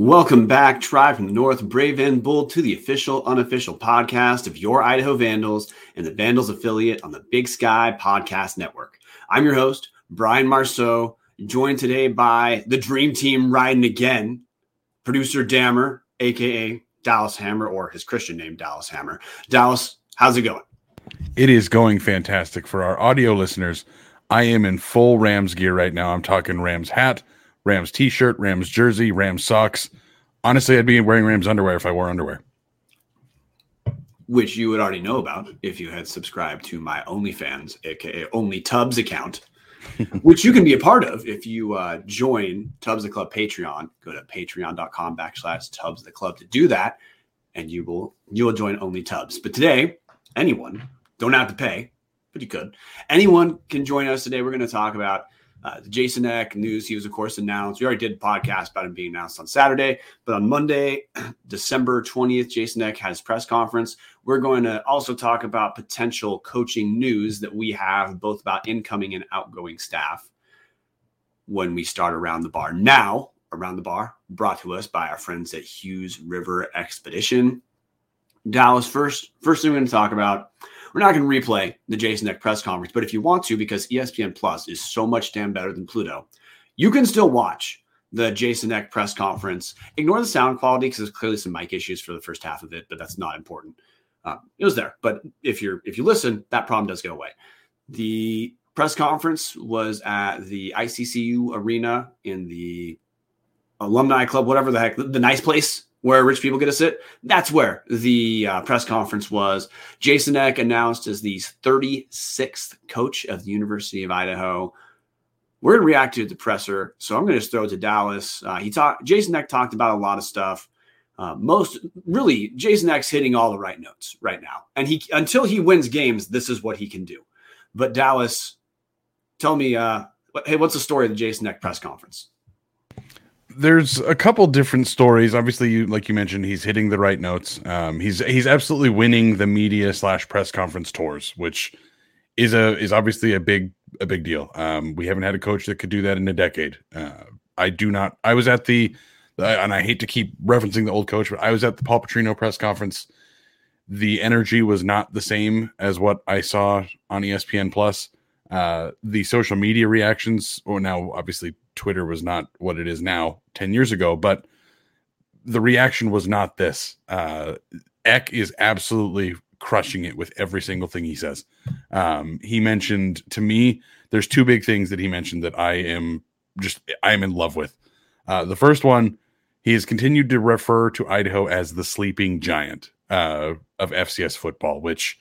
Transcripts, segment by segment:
Welcome back, Tribe from the North, Brave and Bold, to the official, unofficial podcast of your Idaho Vandals and the Vandals affiliate on the Big Sky Podcast Network. I'm your host, Brian Marceau, joined today by the Dream Team riding again, producer Dammer, aka Dallas Hammer, or his Christian name, Dallas Hammer. Dallas, how's it going? It is going fantastic for our audio listeners. I am in full Rams gear right now. I'm talking Rams hat, Rams t-shirt, Rams jersey, Rams socks. Honestly, I'd be wearing Rams underwear if I wore underwear. Which you would already know about if you had subscribed to my OnlyFans, aka Only Tubbs account, which you can be a part of if you uh, join Tubbs the Club Patreon. Go to patreon.com backslash Tubbs the Club to do that, and you will you will join Only Tubbs. But today, anyone don't have to pay, but you could. Anyone can join us today. We're going to talk about uh, Jason Eck news, he was, of course, announced. We already did a podcast about him being announced on Saturday, but on Monday, December 20th, Jason Eck had his press conference. We're going to also talk about potential coaching news that we have, both about incoming and outgoing staff when we start Around the Bar. Now, Around the Bar, brought to us by our friends at Hughes River Expedition. Dallas, first, first thing we're going to talk about we're not going to replay the Jason Eck press conference, but if you want to, because ESPN Plus is so much damn better than Pluto, you can still watch the Jason Eck press conference. Ignore the sound quality because there's clearly some mic issues for the first half of it, but that's not important. Uh, it was there, but if you're if you listen, that problem does go away. The press conference was at the ICCU arena in the alumni club, whatever the heck, the, the nice place where rich people get to sit. That's where the uh, press conference was. Jason Eck announced as the 36th coach of the University of Idaho. We're going to react to the presser, so I'm going to just throw it to Dallas. Uh, he talked. Jason Eck talked about a lot of stuff. Uh, most really, Jason Eck's hitting all the right notes right now, and he until he wins games, this is what he can do. But Dallas, tell me, uh, hey, what's the story of the Jason Eck press conference? There's a couple different stories. Obviously, you like you mentioned, he's hitting the right notes. Um, he's he's absolutely winning the media slash press conference tours, which is a is obviously a big a big deal. Um, we haven't had a coach that could do that in a decade. Uh, I do not. I was at the, and I hate to keep referencing the old coach, but I was at the Paul Petrino press conference. The energy was not the same as what I saw on ESPN Plus. Uh, the social media reactions, or now obviously Twitter was not what it is now 10 years ago, but the reaction was not this. Uh, Eck is absolutely crushing it with every single thing he says. Um, he mentioned to me, there's two big things that he mentioned that I am just, I am in love with. Uh, the first one, he has continued to refer to Idaho as the sleeping giant uh, of FCS football, which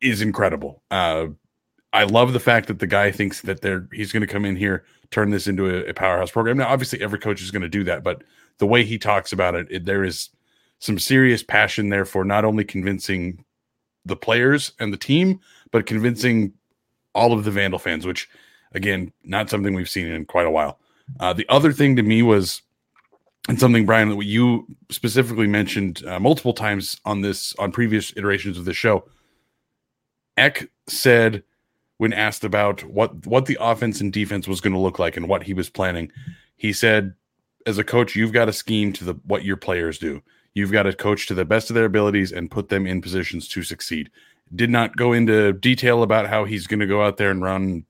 is incredible. Uh, I love the fact that the guy thinks that they're he's going to come in here, turn this into a, a powerhouse program. Now, obviously, every coach is going to do that, but the way he talks about it, it, there is some serious passion there for not only convincing the players and the team, but convincing all of the Vandal fans, which again, not something we've seen in quite a while. Uh, the other thing to me was, and something Brian that you specifically mentioned uh, multiple times on this on previous iterations of the show. Eck said when asked about what what the offense and defense was going to look like and what he was planning, he said, "As a coach, you've got to scheme to the what your players do. You've got to coach to the best of their abilities and put them in positions to succeed." Did not go into detail about how he's going to go out there and run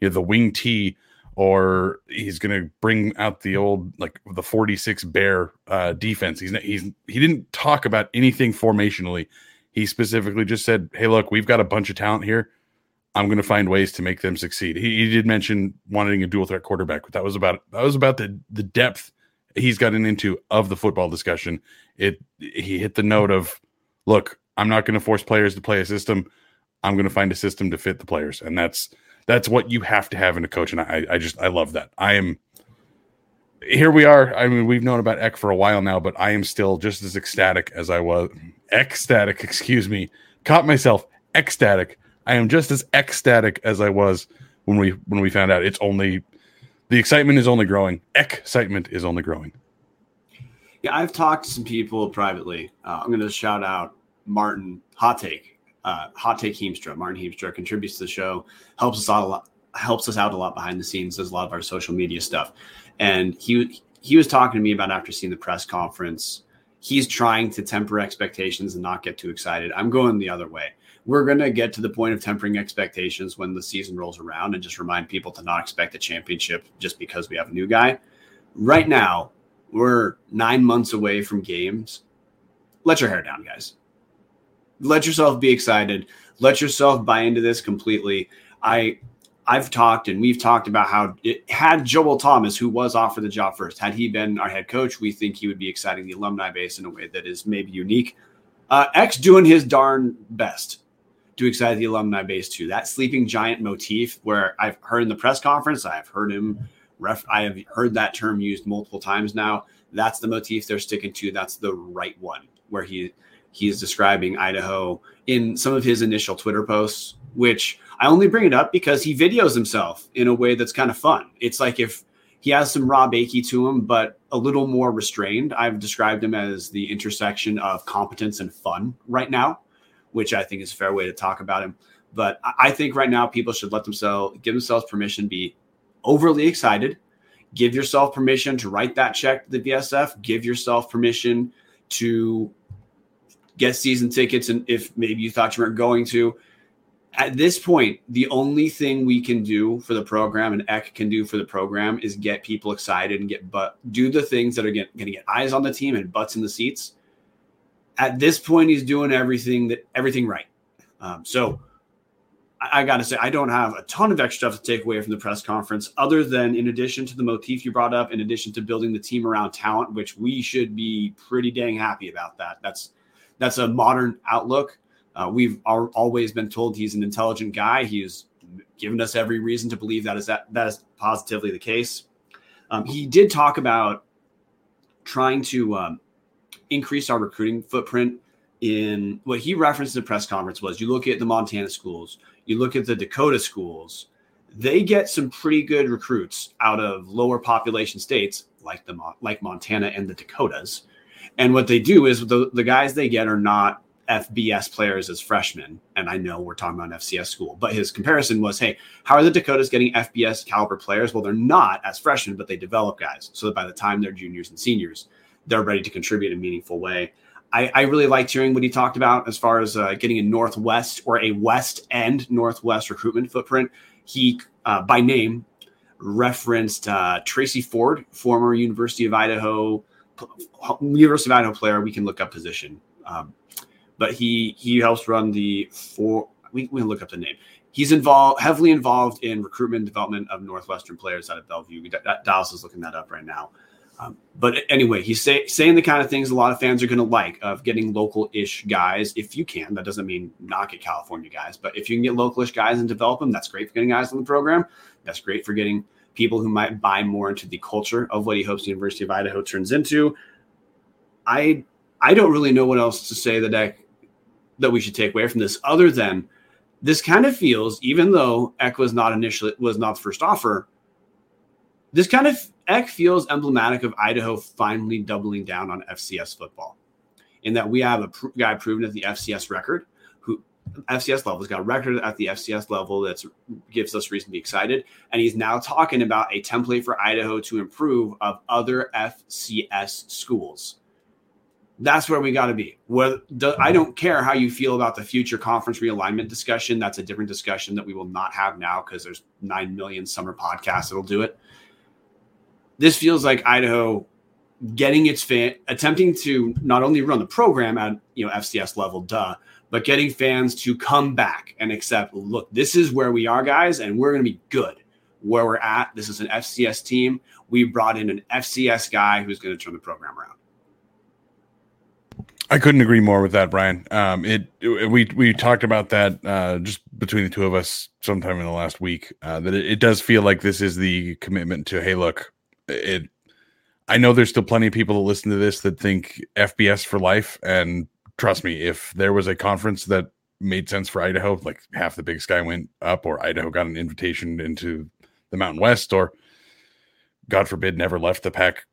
you know, the wing T or he's going to bring out the old like the 46 bear uh, defense. He's he's he didn't talk about anything formationally. He specifically just said, "Hey, look, we've got a bunch of talent here I'm going to find ways to make them succeed. He, he, did mention wanting a dual threat quarterback, but that was about that was about the the depth he's gotten into of the football discussion. It he hit the note of, look, I'm not going to force players to play a system. I'm going to find a system to fit the players, and that's that's what you have to have in a coach. And I I just I love that. I am here we are. I mean, we've known about Eck for a while now, but I am still just as ecstatic as I was. Ecstatic, excuse me. Caught myself ecstatic. I am just as ecstatic as I was when we when we found out. It's only the excitement is only growing. Excitement is only growing. Yeah, I've talked to some people privately. Uh, I'm going to shout out Martin Hot Take, uh, Hot Take Heemstra. Martin Heemstra contributes to the show, helps us out a lot, helps us out a lot behind the scenes, does a lot of our social media stuff. And he he was talking to me about after seeing the press conference. He's trying to temper expectations and not get too excited. I'm going the other way. We're going to get to the point of tempering expectations when the season rolls around and just remind people to not expect a championship just because we have a new guy. Right now, we're nine months away from games. Let your hair down, guys. Let yourself be excited. Let yourself buy into this completely. I I've talked and we've talked about how it had Joel Thomas, who was offered the job first, had he been our head coach, we think he would be exciting the alumni base in a way that is maybe unique. Uh, Eck's doing his darn best to excite the alumni base too. That sleeping giant motif, where I've heard in the press conference, I've heard him ref. I have heard that term used multiple times now. That's the motif they're sticking to. That's the right one, where he he is describing Idaho in some of his initial Twitter posts, which I only bring it up because he videos himself in a way that's kind of fun. It's like if he has some Robb Akey to him, but a little more restrained. I've described him as the intersection of competence and fun right now, which I think is a fair way to talk about him. But I think right now people should let themselves give themselves permission be overly excited. Give yourself permission to write that check to the VSF. Give yourself permission to get season tickets, and if maybe you thought you weren't going to. At this point, the only thing we can do for the program and Eck can do for the program is get people excited and get but do the things that are going to get eyes on the team and butts in the seats. At this point, he's doing everything that everything right. Um, so I, I got to say, I don't have a ton of extra stuff to take away from the press conference, other than in addition to the motif you brought up, in addition to building the team around talent, which we should be pretty dang happy about. That that's that's a modern outlook. Uh, we've al- always been told he's an intelligent guy. He's given us every reason to believe that is that that is positively the case. Um, he did talk about trying to um, increase our recruiting footprint in what he referenced in the press conference was you look at the Montana schools, you look at the Dakota schools, they get some pretty good recruits out of lower population states like the like Montana and the Dakotas. And what they do is the, the guys they get are not FBS players as freshmen. And I know we're talking about FCS school, but his comparison was, hey, how are the Dakotas getting FBS caliber players? Well, they're not as freshmen, but they develop guys so that by the time they're juniors and seniors, they're ready to contribute in a meaningful way. I, I really liked hearing what he talked about as far as uh, getting a Northwest or a West End Northwest recruitment footprint. He, uh, by name, referenced uh, Tracy Ford, former University of Idaho University of Idaho player. We can look up position, um, but he he helps run the four. We, we can look up the name. He's involved heavily involved in recruitment and development of Northwestern players out of Bellevue. Dallas is looking that up right now. Um, but anyway, he's say, saying the kind of things a lot of fans are going to like of getting local-ish guys if you can. That doesn't mean not get California guys, but if you can get local-ish guys and develop them, that's great for getting guys on the program. That's great for getting people who might buy more into the culture of what he hopes the University of Idaho turns into. I I don't really know what else to say that I, that we should take away from this other than this kind of feels, even though Eck was not initially was not the first offer, this kind of Eck feels emblematic of Idaho finally doubling down on FCS football, in that we have a pr- guy proven at the FCS record, who FCS level has got a record at the FCS level that gives us reason to be excited, and he's now talking about a template for Idaho to improve of other FCS schools. That's where we got to be. Where I don't care how you feel about the future conference realignment discussion. That's a different discussion that we will not have now because there's nine million summer podcasts that'll do it this feels like Idaho getting its fan attempting to not only run the program at you know FCS level, duh, but getting fans to come back and accept, look, this is where we are, guys, and we're going to be good where we're at. This is an FCS team. We brought in an FCS guy who's going to turn the program around. I couldn't agree more with that, Brian. Um, it, it, we we talked about that uh, just between the two of us sometime in the last week. Uh, that it, it does feel like this is the commitment to hey, look, it I know there's still plenty of people that listen to this that think FBS for life. And trust me, if there was a conference that made sense for Idaho, like half the Big Sky went up, or Idaho got an invitation into the Mountain West, or God forbid, never left the Pac,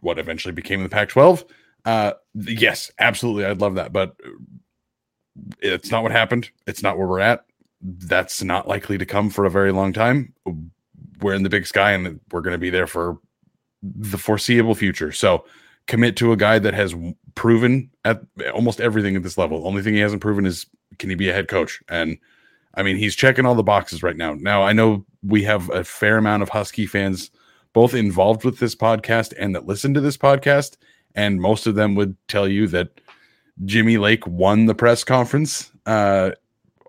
what eventually became the Pac 12. Uh, yes, absolutely. I'd love that. But it's not what happened. It's not where we're at. That's not likely to come for a very long time. We're in the big sky and we're going to be there for the foreseeable future. So commit to a guy that has proven at almost everything at this level. Only thing he hasn't proven is can he be a head coach? And I mean, he's checking all the boxes right now. Now, I know we have a fair amount of Husky fans both involved with this podcast and that listen to this podcast. And most of them would tell you that Jimmy Lake won the press conference. Uh,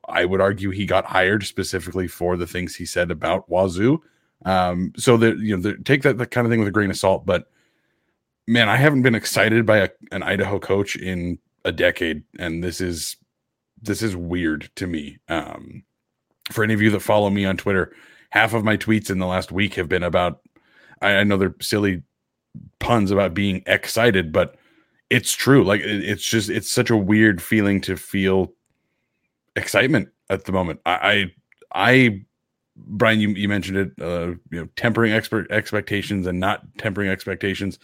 I would argue he got hired specifically for the things he said about Wazoo. Um, so that you know, take that, kind of thing with a grain of salt. But man, I haven't been excited by a, an Idaho coach in a decade, and this is this is weird to me. Um, for any of you that follow me on Twitter, half of my tweets in the last week have been about. I, I know they're silly puns about being excited, but it's true. Like it, it's just it's such a weird feeling to feel excitement at the moment. I I, I Brian, you, you mentioned it. Uh, you know, tempering expert expectations and not tempering expectations.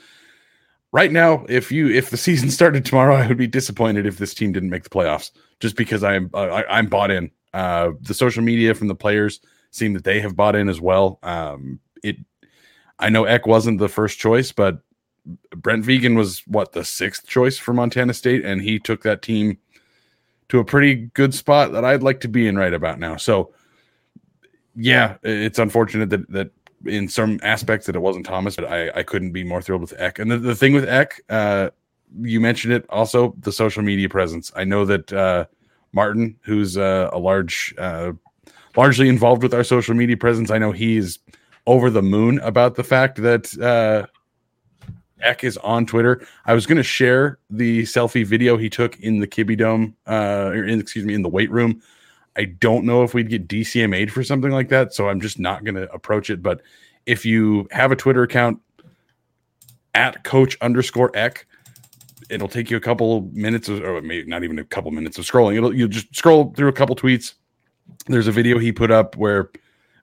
Right now, if you if the season started tomorrow, I would be disappointed if this team didn't make the playoffs. Just because I'm uh, I, I'm bought in. Uh, the social media from the players seem that they have bought in as well. Um, it I know Eck wasn't the first choice, but Brent Vigen was what the sixth choice for Montana State, and he took that team to a pretty good spot that I'd like to be in right about now. So, yeah, it's unfortunate that that in some aspects that it wasn't Thomas, but I, I couldn't be more thrilled with Eck. And the, the thing with Eck, uh, you mentioned it also the social media presence. I know that uh, Martin, who's uh, a large, uh, largely involved with our social media presence, I know he's over the moon about the fact that uh, Eck is on Twitter. I was going to share the selfie video he took in the Kibbie Dome, uh, or in, excuse me, in the weight room. I don't know if we'd get DCMA'd for something like that, so I'm just not going to approach it. But if you have a Twitter account at Coach underscore Eck, it'll take you a couple minutes, or maybe not even a couple minutes of scrolling. It'll you just scroll through a couple tweets. There's a video he put up where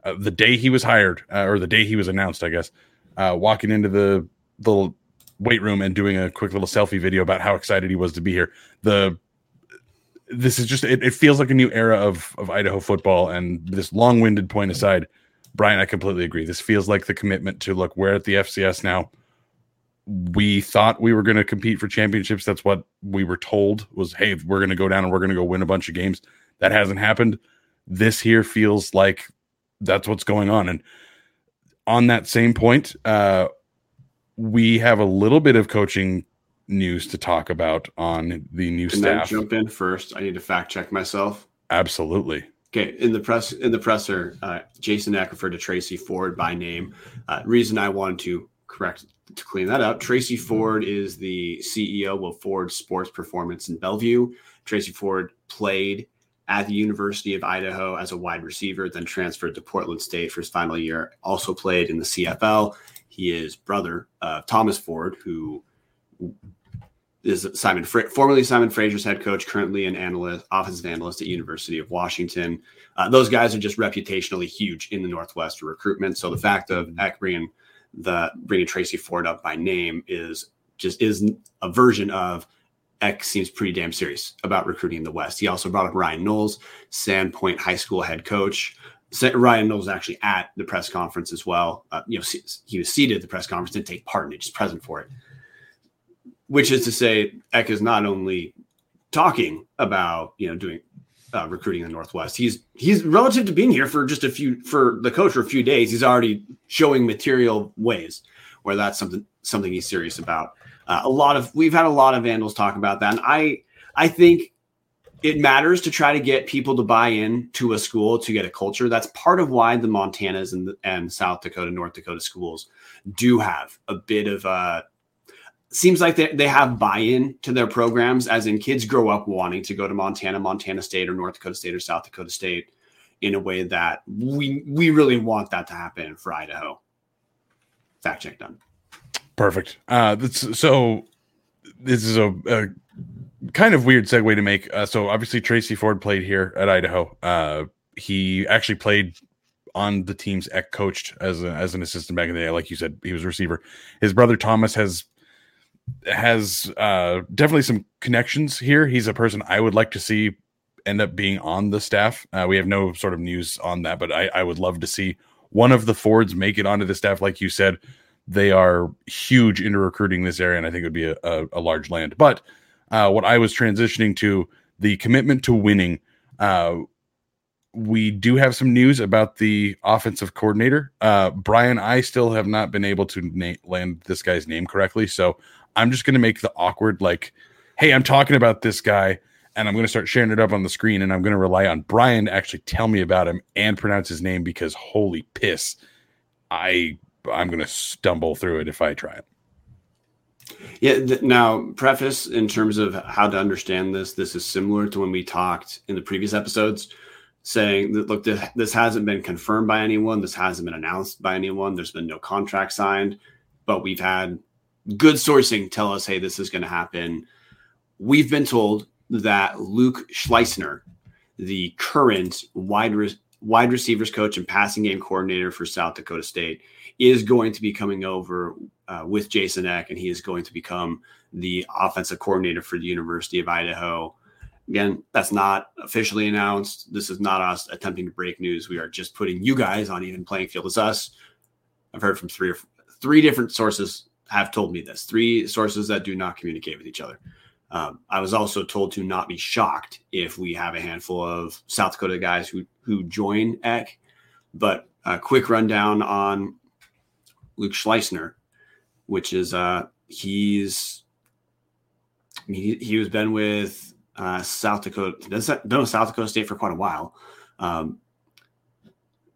uh, the day he was hired, uh, or the day he was announced, I guess, uh, walking into the the weight room and doing a quick little selfie video about how excited he was to be here. The this is just it, it feels like a new era of of Idaho football. And this long winded point aside, Brian, I completely agree. This feels like the commitment to look. We're at the FCS now. We thought we were going to compete for championships. That's what we were told was, hey, we're going to go down and we're going to go win a bunch of games. That hasn't happened. This here feels like that's what's going on. And on that same point, uh, we have a little bit of coaching news to talk about on the new Can staff. I jump in first? I need to fact check myself. Absolutely. Okay, in the press in the presser, uh, Jason Eck referred to Tracy Ford by name. Uh, reason I wanted to correct to clean that up: Tracy Ford is the CEO of Ford Sports Performance in Bellevue. Tracy Ford played at the University of Idaho as a wide receiver, then transferred to Portland State for his final year. Also played in the CFL. He is brother of Thomas Ford, who is Simon, formerly Simon Fraser's head coach, currently an analyst, offensive analyst at University of Washington. Uh, those guys are just reputationally huge in the Northwest for recruitment. So the fact of Eck bringing the bringing Tracy Ford up by name is just is a version of Eck seems pretty damn serious about recruiting in the West. He also brought up Ryan Knowles, Sandpoint High School head coach. Ryan Knowles actually at the press conference as well. Uh, you know, he was seated at the press conference, didn't take part in it, just present for it which is to say, Eck is not only talking about you know doing uh, recruiting in the Northwest. He's he's relative to being here for just a few for the coach for a few days. He's already showing material ways where that's something something he's serious about. Uh, a lot of we've had a lot of vandals talk about that, and I I think it matters to try to get people to buy in to a school to get a culture. That's part of why the Montanas and and South Dakota, North Dakota schools do have a bit of a seems like they, they have buy-in to their programs as in kids grow up wanting to go to montana montana state or north dakota state or south dakota state in a way that we we really want that to happen for idaho fact check done Perfect. Uh, so this is a, a, kind of weird segue to make. Uh, so obviously Tracy Ford played here at Idaho. Uh, he actually played on the teams Eck coached as a, as an assistant back in the day. Like you said, he was a receiver. His brother Thomas has has uh, definitely some connections here. He's a person I would like to see end up being on the staff. Uh, we have no sort of news on that, but I, I would love to see one of the Fords make it onto the staff. Like you said, they are huge into recruiting this area, and I think it would be a, a, a large land. But uh, what I was transitioning to the commitment to winning. Uh, we do have some news about the offensive coordinator. Uh, Brian, I still have not been able to na- land this guy's name correctly. So I'm just going to make the awkward, like, hey, I'm talking about this guy and I'm going to start sharing it up on the screen and I'm going to rely on Brian to actually tell me about him and pronounce his name because holy piss, I I'm going to stumble through it if I try it. Yeah. Th- now, preface in terms of how to understand this, this is similar to when we talked in the previous episodes saying that look this, this hasn't been confirmed by anyone this hasn't been announced by anyone there's been no contract signed but we've had good sourcing tell us hey this is going to happen we've been told that luke schleusner the current wide, re- wide receivers coach and passing game coordinator for south dakota state is going to be coming over uh, with jason eck and he is going to become the offensive coordinator for the university of idaho Again, that's not officially announced. This is not us attempting to break news. We are just putting you guys on even playing field as us. I've heard from three or three different sources have told me this. Three sources that do not communicate with each other. Um, I was also told to not be shocked if we have a handful of South Dakota guys who who join Eck. But a quick rundown on Luke Schleusner, which is uh, he's he, he was been with uh, South Dakota. Been with South Dakota State for quite a while. Um,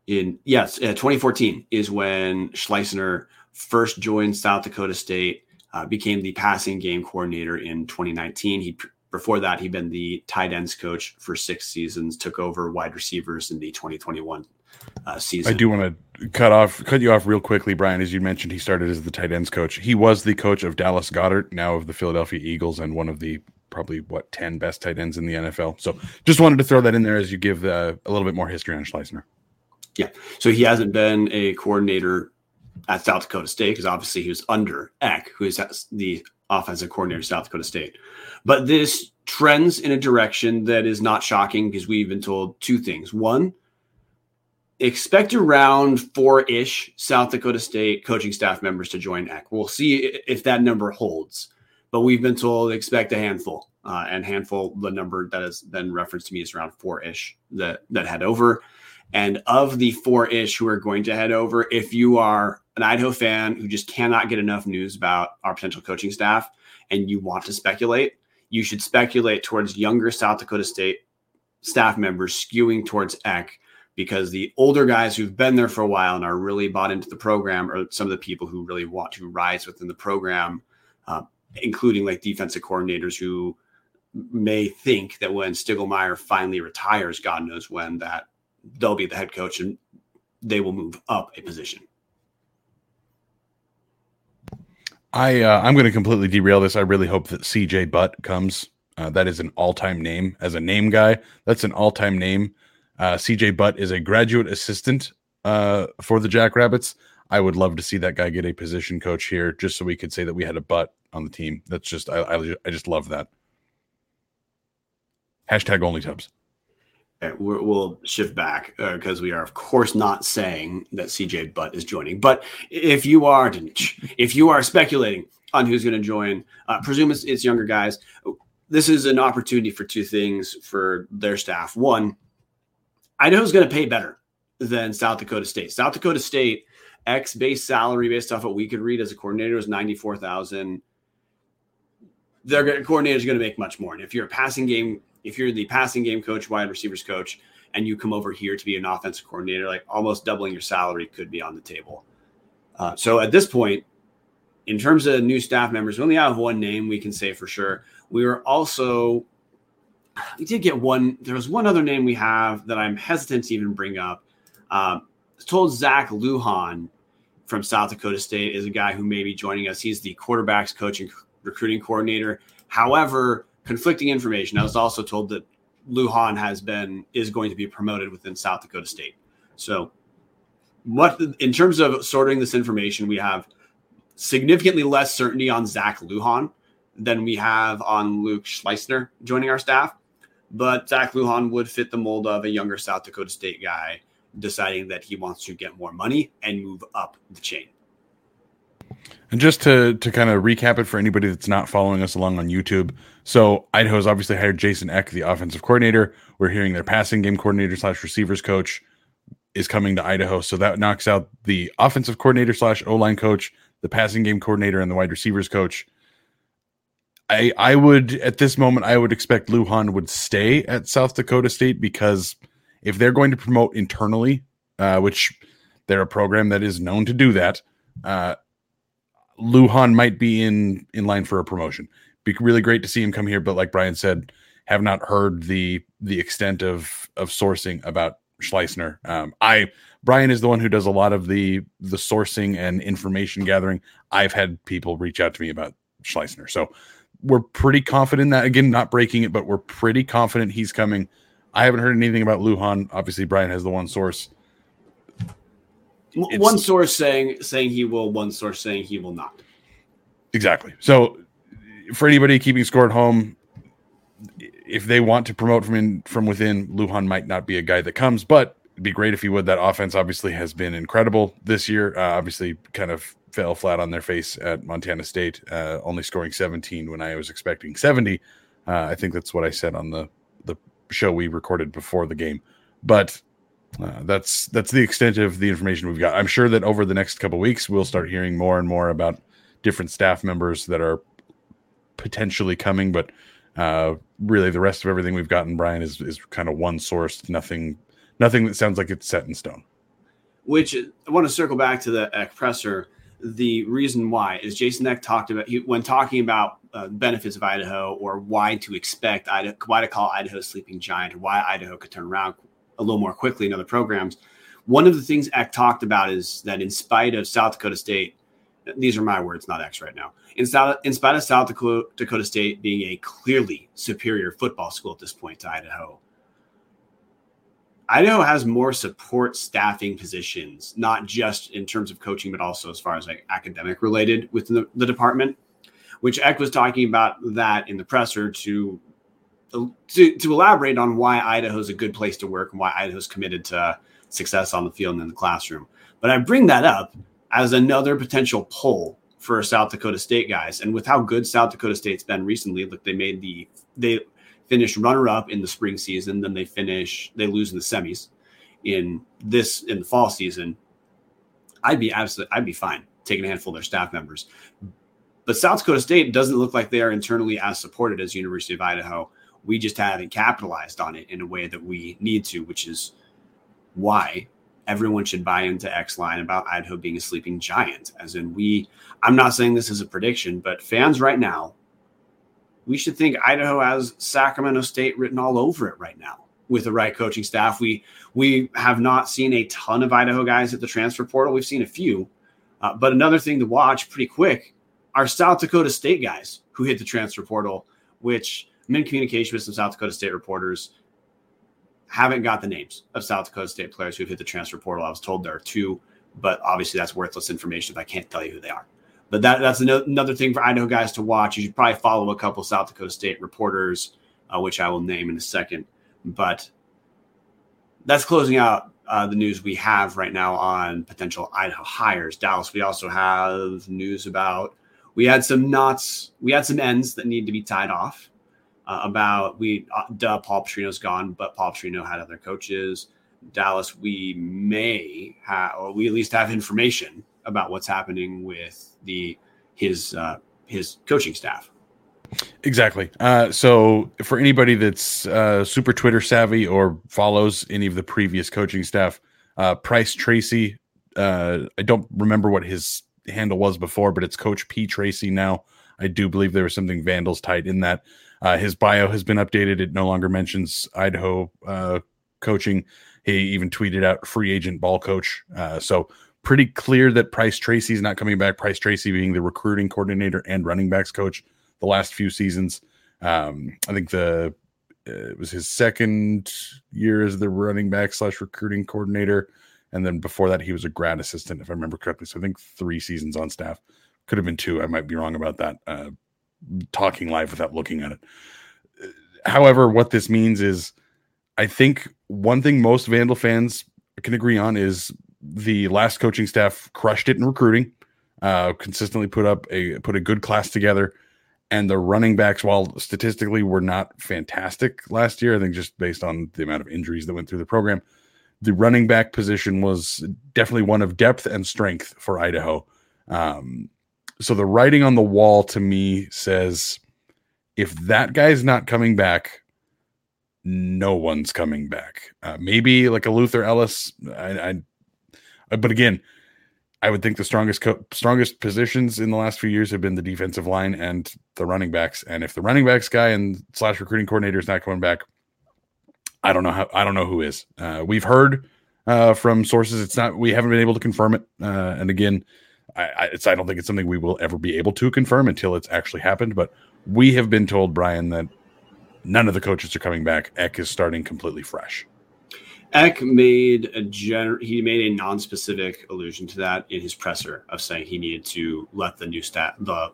in yes, uh, 2014 is when Schleusner first joined South Dakota State. Uh, became the passing game coordinator in 2019. He before that he'd been the tight ends coach for six seasons. Took over wide receivers in the 2021 uh, season. I do want to cut off cut you off real quickly, Brian. As you mentioned, he started as the tight ends coach. He was the coach of Dallas Goedert, now of the Philadelphia Eagles, and one of the probably what 10 best tight ends in the NFL. So just wanted to throw that in there as you give uh, a little bit more history on Schleusner. Yeah. So he hasn't been a coordinator at South Dakota State because obviously he was under Eck, who is the offensive coordinator of South Dakota State. But this trends in a direction that is not shocking because we've been told two things. One, expect around four ish South Dakota State coaching staff members to join Eck. We'll see if that number holds but we've been told expect a handful. Uh, and handful, the number that has been referenced to me is around four ish that that head over. And of the four ish who are going to head over, if you are an Idaho fan who just cannot get enough news about our potential coaching staff and you want to speculate, you should speculate towards younger South Dakota State staff members skewing towards Eck because the older guys who've been there for a while and are really bought into the program are some of the people who really want to rise within the program. Uh, including like defensive coordinators who may think that when Stiegelmeier finally retires, God knows when, that they'll be the head coach and they will move up a position. I uh, I'm going to completely derail this. I really hope that CJ Butt comes. Uh, that is an all-time name as a name guy. That's an all-time name. Uh, CJ Butt is a graduate assistant uh, for the Jackrabbits. I would love to see that guy get a position coach here, just so we could say that we had a butt on the team. That's just I I, I just love that. Hashtag only tubs. We will shift back because uh, we are, of course, not saying that CJ Butt is joining. But if you are, if you are speculating on who's going to join, uh, presume it's, it's younger guys. This is an opportunity for two things for their staff. One, Idaho's going to pay better than South Dakota State. South Dakota State Eck's base salary based off what we could read as a coordinator is ninety four thousand their coordinator is going to make much more. And if you're a passing game, if you're the passing game coach, wide receivers coach, and you come over here to be an offensive coordinator, like almost doubling your salary could be on the table. Uh, so at this point, in terms of new staff members, we only have one name we can say for sure. We were also, we did get one. There was one other name we have that I'm hesitant to even bring up. Um, told Zach Lujan from South Dakota State is a guy who may be joining us. He's the quarterbacks coach and recruiting coordinator. However, conflicting information. I was also told that Lujan has been is going to be promoted within South Dakota State. So, what in terms of sorting this information, we have significantly less certainty on Zach Lujan than we have on Luke Schleusner joining our staff. But Zach Lujan would fit the mold of a younger South Dakota State guy deciding that he wants to get more money and move up the chain. And just to to kind of recap it for anybody that's not following us along on YouTube, so Idaho's obviously hired Jason Eck, the offensive coordinator. We're hearing their passing game coordinator slash receivers coach is coming to Idaho, so that knocks out the offensive coordinator slash O line coach, the passing game coordinator, and the wide receivers coach. I I would at this moment I would expect Lujan would stay at South Dakota State because if they're going to promote internally, uh, which they're a program that is known to do that, uh, Lujan might be in in line for a promotion. Be really great to see him come here, but like Brian said, have not heard the the extent of of sourcing about Schleusner. Um, I Brian is the one who does a lot of the the sourcing and information gathering. I've had people reach out to me about Schleusner, so we're pretty confident that again, not breaking it, but we're pretty confident he's coming. I haven't heard anything about Lujan. Obviously, Brian has the one source. It's, one source saying saying he will, one source saying he will not. Exactly. So, for anybody keeping score at home, if they want to promote from in, from within, Lujan might not be a guy that comes, but it'd be great if he would. That offense obviously has been incredible this year. Uh, obviously, kind of fell flat on their face at Montana State, uh, only scoring 17 when I was expecting 70. Uh, I think that's what I said on the the show we recorded before the game. But uh, that's that's the extent of the information we've got. I'm sure that over the next couple weeks we'll start hearing more and more about different staff members that are potentially coming, but uh, really the rest of everything we've gotten, Brian, is is kind of one source. Nothing, nothing that sounds like it's set in stone. Which I want to circle back to the Eck presser. The reason why is Jason Eck talked about he, when talking about uh, benefits of Idaho or why to expect Idaho, why to call Idaho sleeping giant, or why Idaho could turn around a little more quickly in other programs. One of the things Eck talked about is that in spite of South Dakota State, these are my words, not Eck's right now. In, South, in spite of South Dakota, State being a clearly superior football school at this point to Idaho, Idaho has more support staffing positions, not just in terms of coaching, but also as far as like academic related within the, the department. Which Eck was talking about that in the presser to to, to elaborate on why Idaho is a good place to work and why Idaho's committed to success on the field and in the classroom. But I bring that up as another potential pull for South Dakota State guys. And with how good South Dakota State's been recently, look, they made the they finished runner up in the spring season, then they finish they lose in the semis in this in the fall season. I'd be absolutely I'd be fine taking a handful of their staff members. But South Dakota State doesn't look like they are internally as supported as University of Idaho we just haven't capitalized on it in a way that we need to, which is why everyone should buy into Eck's line about Idaho being a sleeping giant. As in, we, I'm not saying this is a prediction, but fans right now, we should think Idaho has Sacramento State written all over it right now with the right coaching staff. We we have not seen a ton of Idaho guys at the transfer portal. We've seen a few, uh, but another thing to watch pretty quick are South Dakota State guys who hit the transfer portal, which I'm in communication with some South Dakota State reporters. Haven't got the names of South Dakota State players who've hit the transfer portal. I was told there are two, but obviously that's worthless information if I can't tell you who they are. But that, that's another thing for Idaho guys to watch. You should probably follow a couple South Dakota State reporters, uh, which I will name in a second. But that's closing out uh, the news we have right now on potential Idaho hires. Dallas, we also have news about we had some knots, we had some ends that need to be tied off uh, about we uh, duh Paul Petrino's gone, but Paul Petrino had other coaches. Dallas, we may have, or we at least have information about what's happening with the his uh, his coaching staff. Exactly. Uh, so for anybody that's uh, super Twitter savvy or follows any of the previous coaching staff, uh, Pryce Tracy, uh, I don't remember what his handle was before, but it's Coach P Tracy now. I do believe there was something Vandals tied in that. Uh, his bio has been updated. It no longer mentions Idaho uh, coaching. He even tweeted out free agent ball coach. Uh, so pretty clear that Pryce Tracy is not coming back. Pryce Tracy being the recruiting coordinator and running backs coach the last few seasons. Um, I think the uh, it was his second year as the running back slash recruiting coordinator, and then before that he was a grad assistant, if I remember correctly. So I think three seasons on staff. Could have been two. I might be wrong about that. Uh, talking live without looking at it. However, what this means is, I think one thing most Vandal fans can agree on is the last coaching staff crushed it in recruiting, uh, consistently put up a put a good class together, and the running backs, while statistically were not fantastic last year, I think just based on the amount of injuries that went through the program, the running back position was definitely one of depth and strength for Idaho. Um, so the writing on the wall to me says if that guy's not coming back, no one's coming back. Uh, maybe like a Luther Ellis. I, I, but again, I would think the strongest co- strongest positions in the last few years have been the defensive line and the running backs. And if the running backs guy and slash recruiting coordinator is not coming back, I don't know how. I don't know who is. Uh, we've heard uh, from sources. It's not. We haven't been able to confirm it. Uh, and again, I, I, I don't think it's something we will ever be able to confirm until it's actually happened. But we have been told, Brian, that none of the coaches are coming back. Eck is starting completely fresh. Eck made a gener- he made a non-specific allusion to that in his presser of saying he needed to let the new staff, the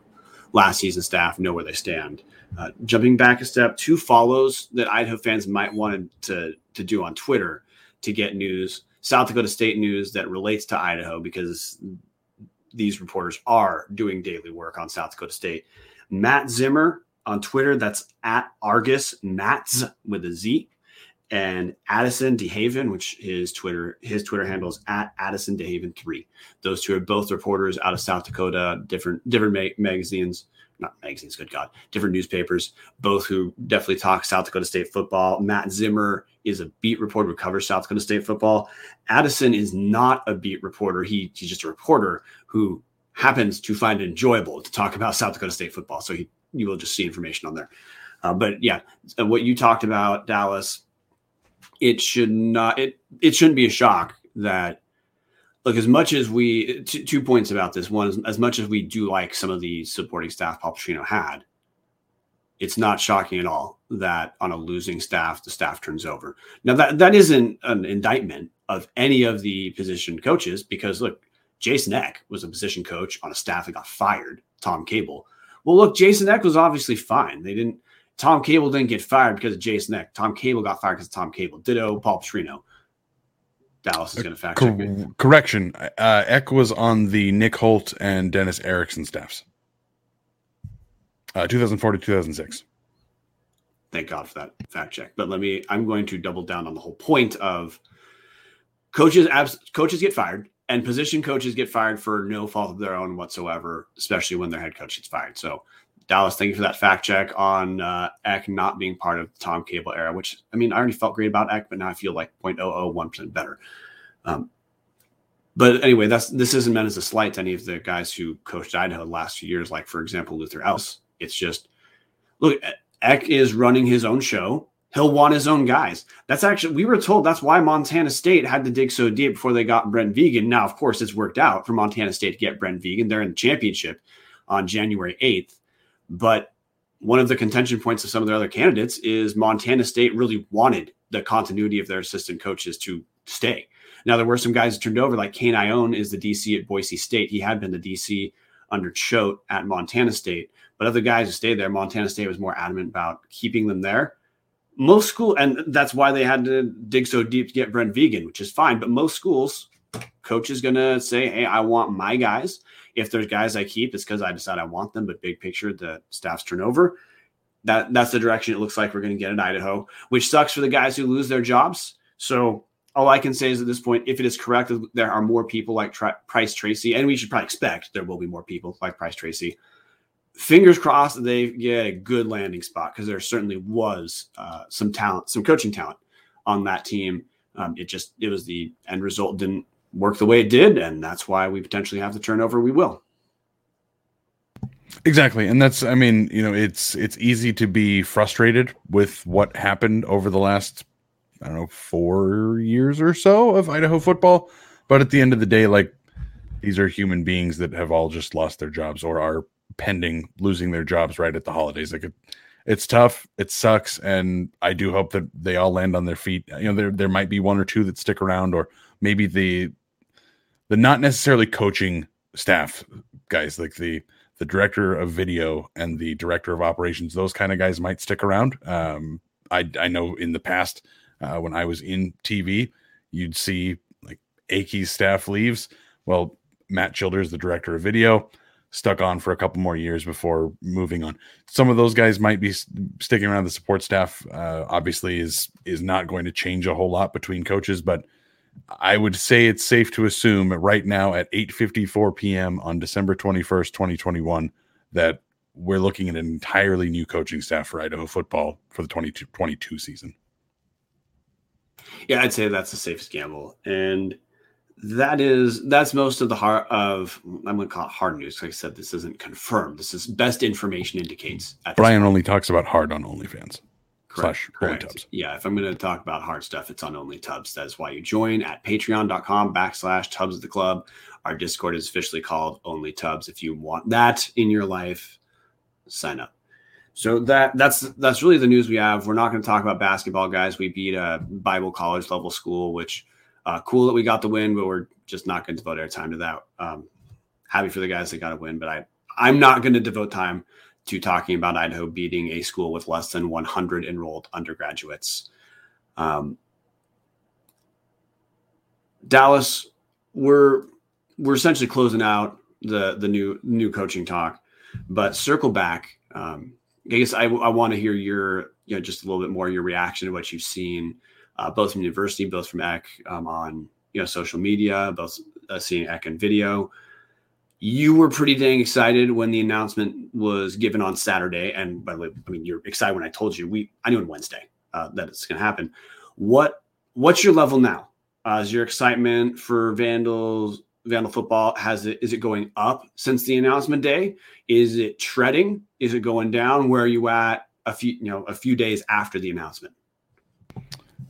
last season staff, know where they stand. Uh, jumping back a step, two follows that Idaho fans might want to to do on Twitter to get news, South Dakota State news that relates to Idaho because these reporters are doing daily work on South Dakota State. Matt Zimmer on Twitter, that's at Argus Mats with a Z, and Addison DeHaven, which his Twitter his Twitter handle is at Addison DeHaven three. Those two are both reporters out of South Dakota, different different ma- magazines not magazines, good God, different newspapers, both who definitely talk South Dakota State football. Matt Zimmer is a beat reporter who covers South Dakota State football. Addison is not a beat reporter. He, he's just a reporter who happens to find it enjoyable to talk about South Dakota State football. So he, you will just see information on there. Uh, but yeah, what you talked about, Dallas, it should not, it, it shouldn't be a shock that look as much as we t- two points about this one as, as, much as we do like some of the supporting staff paul Petrino had it's not shocking at all that on a losing staff the staff turns over now that that isn't an indictment of any of the position coaches because look jason eck was a position coach on a staff that got fired tom cable well look jason eck was obviously fine they didn't tom cable didn't get fired because of jason eck tom cable got fired because of tom cable ditto paul Petrino Dallas is going to fact check. Correction. Uh, Eck was on the Nick Holt and Dennis Erickson staffs. Uh, 2004 to 2006. Thank God for that fact check. But let me, I'm going to double down on the whole point of coaches, abs, coaches get fired and position coaches get fired for no fault of their own whatsoever, especially when their head coach gets fired. So, Dallas, thank you for that fact check on uh, Eck not being part of the Tom Cable era, which I mean, I already felt great about Eck, but now I feel like 0.001% better. Um, but anyway, that's this isn't meant as a slight to any of the guys who coached Idaho the last few years, like for example Luther Ellis. It's just look, Eck is running his own show. He'll want his own guys. That's actually we were told that's why Montana State had to dig so deep before they got Brent Vigen. Now, of course, it's worked out for Montana State to get Brent Vigen. They're in the championship on January 8th. But one of the contention points of some of their other candidates is Montana State really wanted the continuity of their assistant coaches to stay. Now, there were some guys turned over, like Kane Ioane is the DC at Boise State. He had been the DC under Choate at Montana State. But other guys who stayed there, Montana State was more adamant about keeping them there. Most school, and that's why they had to dig so deep to get Brent Vigen, which is fine. But most schools, coach is going to say, "Hey, I want my guys." If there's guys I keep, it's because I decide I want them. But big picture, the staff's turnover. That that's the direction it looks like we're going to get in Idaho, which sucks for the guys who lose their jobs. So all I can say is at this point, if it is correct there are more people like Tri- Bryce Tracy, and we should probably expect there will be more people like Pryce Tracy. Fingers crossed that they get a good landing spot because there certainly was uh, some talent, some coaching talent on that team. Um, it just it was the end result didn't work the way it did, and that's why we potentially have the turnover we will. Exactly. And that's I mean, you know, it's it's easy to be frustrated with what happened over the last I don't know, four years or so of Idaho football. But at the end of the day, like These are human beings that have all just lost their jobs or are pending losing their jobs right at the holidays. Like it, it's tough, it sucks, and I do hope that they all land on their feet. You know, there there might be one or two that stick around, or maybe the the not necessarily coaching staff guys like the the director of video and the director of operations those kind of guys might stick around um, I, I know in the past uh, when i was in tv you'd see like Akey's staff leaves well matt childers the director of video stuck on for a couple more years before moving on some of those guys might be sticking around the support staff uh, obviously is is not going to change a whole lot between coaches but I would say it's safe to assume right now at 8:54 p.m. on December 21st, 2021 that we're looking at an entirely new coaching staff for Idaho football for the 2022 season. Yeah, I'd say that's the safest gamble. And that is that's most of the heart of I'm going to call it hard news. Like I said, this isn't confirmed. This is best information indicates. Brian only talks about hard on OnlyFans. Correct. Correct. Yeah, if I'm going to talk about hard stuff, it's on Only Tubs. That is why you join at patreon.com backslash Tubs of the Club. Our Discord is officially called Only Tubs. If you want that in your life, sign up. So that that's that's really the news we have. We're not going to talk about basketball, guys. We beat a Bible college level school, which uh, cool that we got the win, but we're just not going to devote our time to that. Um, happy for the guys that got a win, but I I'm not going to devote time to talking about Idaho beating a school with less than 100 enrolled undergraduates. Um, Dallas, we're we're essentially closing out the the new new coaching talk, but circle back. Um, I guess I, I want to hear your you know just a little bit more your reaction to what you've seen, uh, both from university, both from Eck um, on you know social media, both uh, seeing Eck and video you were pretty dang excited when the announcement was given on Saturday. And by the way, I mean you're excited when I told you we I knew on Wednesday uh, that it's going to happen. What what's your level now? Uh, is your excitement for Vandals Vandal football has it is it going up since the announcement day? Is it treading? Is it going down? Where are you at a few you know a few days after the announcement?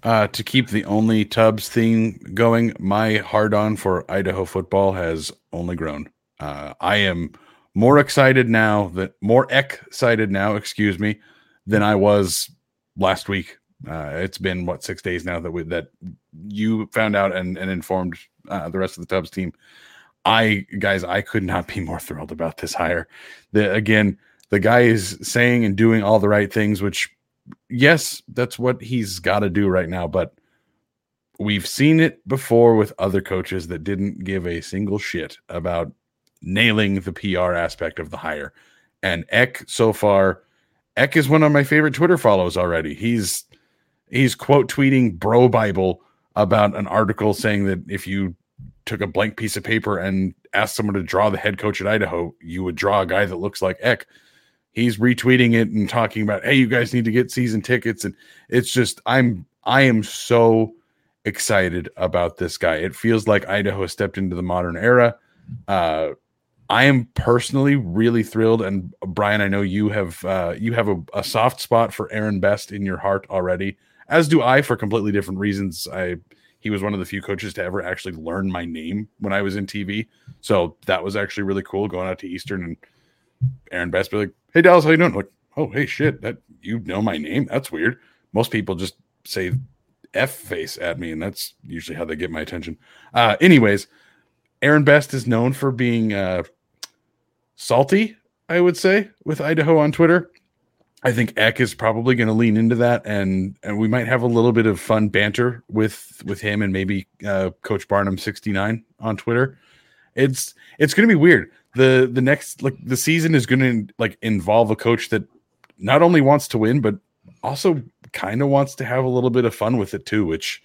Uh, to keep the only Tubs thing going, my hard on for Idaho football has only grown. Uh, I am more excited now that more excited now, excuse me, than I was last week. Uh, it's been what six days now that we, that you found out and, and informed uh, the rest of the Tubbs team. I guys, I could not be more thrilled about this hire. The again, the guy is saying and doing all the right things, which yes, that's what he's got to do right now. But we've seen it before with other coaches that didn't give a single shit about nailing the PR aspect of the hire. And Eck so far, Eck is one of my favorite Twitter follows already. He's he's quote tweeting bro Bible about an article saying that if you took a blank piece of paper and asked someone to draw the head coach at Idaho, you would draw a guy that looks like Eck. He's retweeting it and talking about, hey, you guys need to get season tickets. And it's just I'm I am so excited about this guy. It feels like Idaho stepped into the modern era. Uh, I am personally really thrilled, and Brian, I know you have uh, you have a, a, soft spot for Aaron Best in your heart already, as do I for completely different reasons. I he was one of the few coaches to ever actually learn my name when I was in TV, so that was actually really cool going out to Eastern and Aaron Best be like, "Hey Dallas, how you doing?" Like, "Oh, hey shit, that you know my name? That's weird." Most people just say F face at me, and that's usually how they get my attention. Uh, anyways. Aaron Best is known for being uh, salty, I would say, with Idaho on Twitter. I think Eck is probably going to lean into that, and and we might have a little bit of fun banter with with him and maybe uh, Coach Barnum sixty nine on Twitter. It's it's going to be weird. the The next like the season is going to like involve a coach that not only wants to win, but also kind of wants to have a little bit of fun with it too. Which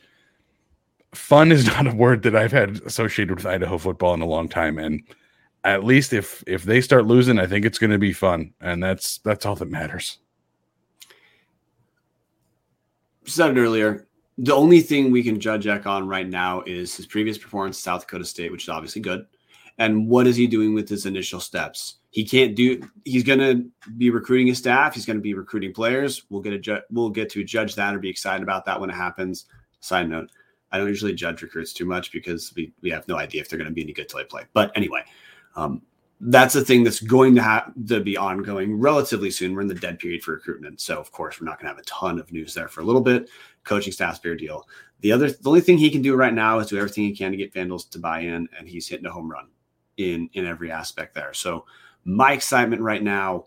fun is not a word that I've had associated with Idaho football in a long time, and at least if if they start losing, I think it's going to be fun, and that's that's all that matters. Said it earlier. The only thing we can judge Eck on right now is his previous performance at South Dakota State, which is obviously good. And what is he doing with his initial steps? He can't do. He's going to be recruiting his staff. He's going to be recruiting players. We'll get a ju- we'll get to judge that or be excited about that when it happens. Side note: I don't usually judge recruits too much because we, we have no idea if they're going to be any good till they play. But anyway, um, that's a thing that's going to have to be ongoing relatively soon. We're in the dead period for recruitment, so of course we're not going to have a ton of news there for a little bit. Coaching staff's fair deal. The other, the only thing he can do right now is do everything he can to get Vandals to buy in, and he's hitting a home run in in every aspect there. So my excitement right now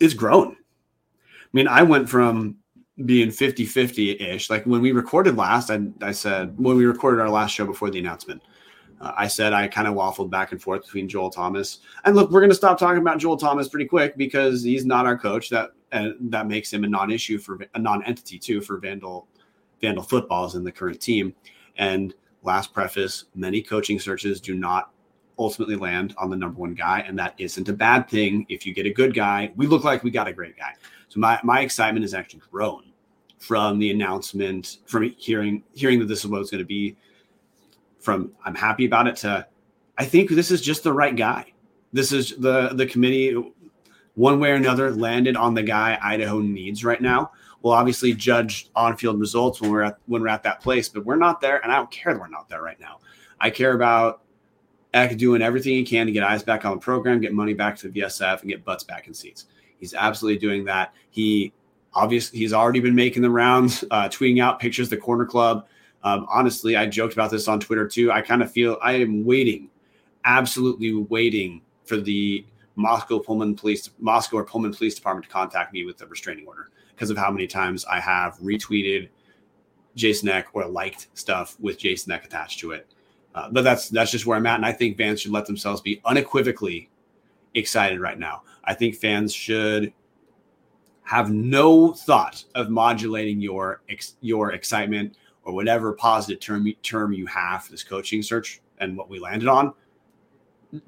is grown. I mean, I went from being 50 50 ish. Like when we recorded last, I, I said, when we recorded our last show before the announcement, uh, I said I kind of waffled back and forth between Joel Thomas. And look, we're going to stop talking about Joel Thomas pretty quick because he's not our coach. That uh, that makes him a non-issue for a non-entity too for Vandal Vandal footballs in the current team. And last preface: many coaching searches do not ultimately land on the number one guy, and that isn't a bad thing. If you get a good guy, we look like we got a great guy. So my my excitement has actually grown from the announcement, from hearing hearing that this is what it's going to be. From I'm happy about it to I think this is just the right guy. This is the the committee one way or another landed on the guy Idaho needs right now. We'll obviously judge on-field results when we're at when we're at that place, but we're not there, and I don't care that we're not there right now. I care about Eck doing everything he can to get eyes back on the program, get money back to the VSF, and get butts back in seats. He's absolutely doing that. He obviously he's already been making the rounds, uh, tweeting out pictures the corner club. Um, honestly, I joked about this on Twitter too. I kind of feel I am waiting, absolutely waiting for the Moscow Pullman Police, Moscow or Pullman Police Department to contact me with the restraining order because of how many times I have retweeted Jason Eck or liked stuff with Jason Eck attached to it. Uh, but that's that's just where I'm at, and I think fans should let themselves be unequivocally excited right now. I think fans should have no thought of modulating your ex, your excitement or whatever positive term term you have for this coaching search and what we landed on.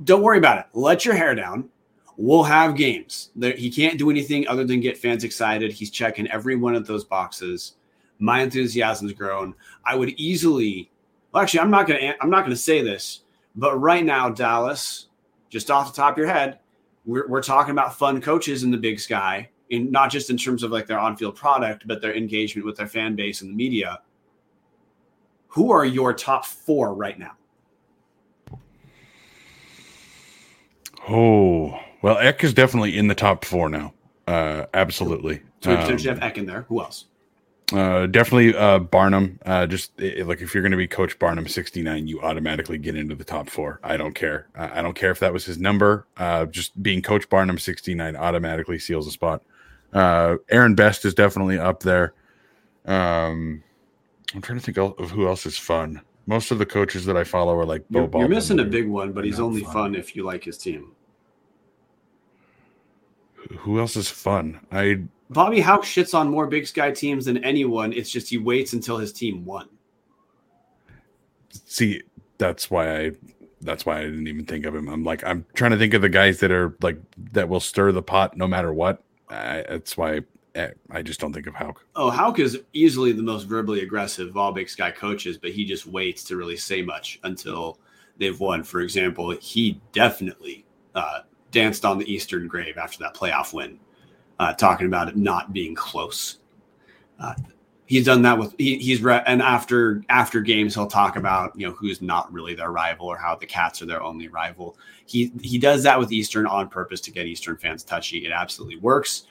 Don't worry about it. Let your hair down. We'll have games. He can't do anything other than get fans excited. He's checking every one of those boxes. My enthusiasm's grown. I would easily, well, actually, I'm not gonna I'm not gonna say this, but right now, Dallas, just off the top of your head, we're, we're talking about fun coaches in the big sky, in not just in terms of like their on-field product, but their engagement with their fan base and the media. Who are your top four right now? Oh, well, Eck is definitely in the top four now. Uh, absolutely. So we potentially um, have Eck in there. Who else? Uh, definitely uh, Barnum. Uh, just it, like if you're going to be Coach Barnum 69, you automatically get into the top four. I don't care. I don't care if that was his number. Uh, just being Coach Barnum 69 automatically seals a spot. Uh, Aaron Best is definitely up there. Um, I'm trying to think of who else is fun. Most of the coaches that I follow are like Bo You're, you're missing a big one, but he's only fun. fun if you like his team. Who else is fun? I Bobby Hauck shits on more Big Sky teams than anyone. It's just he waits until his team won. See, that's why I that's why I didn't even think of him. I'm like I'm trying to think of the guys that are like that will stir the pot no matter what. I, that's why I, just don't think of Hauck. Oh, Hauck is easily the most verbally aggressive of all Big Sky coaches, but he just waits to really say much until they've won. For example, he definitely uh, danced on the Eastern grave after that playoff win uh, talking about it not being close. Uh, he's done that with he, he's re- and after after games he'll talk about you know who's not really their rival or how the Cats are their only rival. He he does that with Eastern on purpose to get Eastern fans touchy. It absolutely works.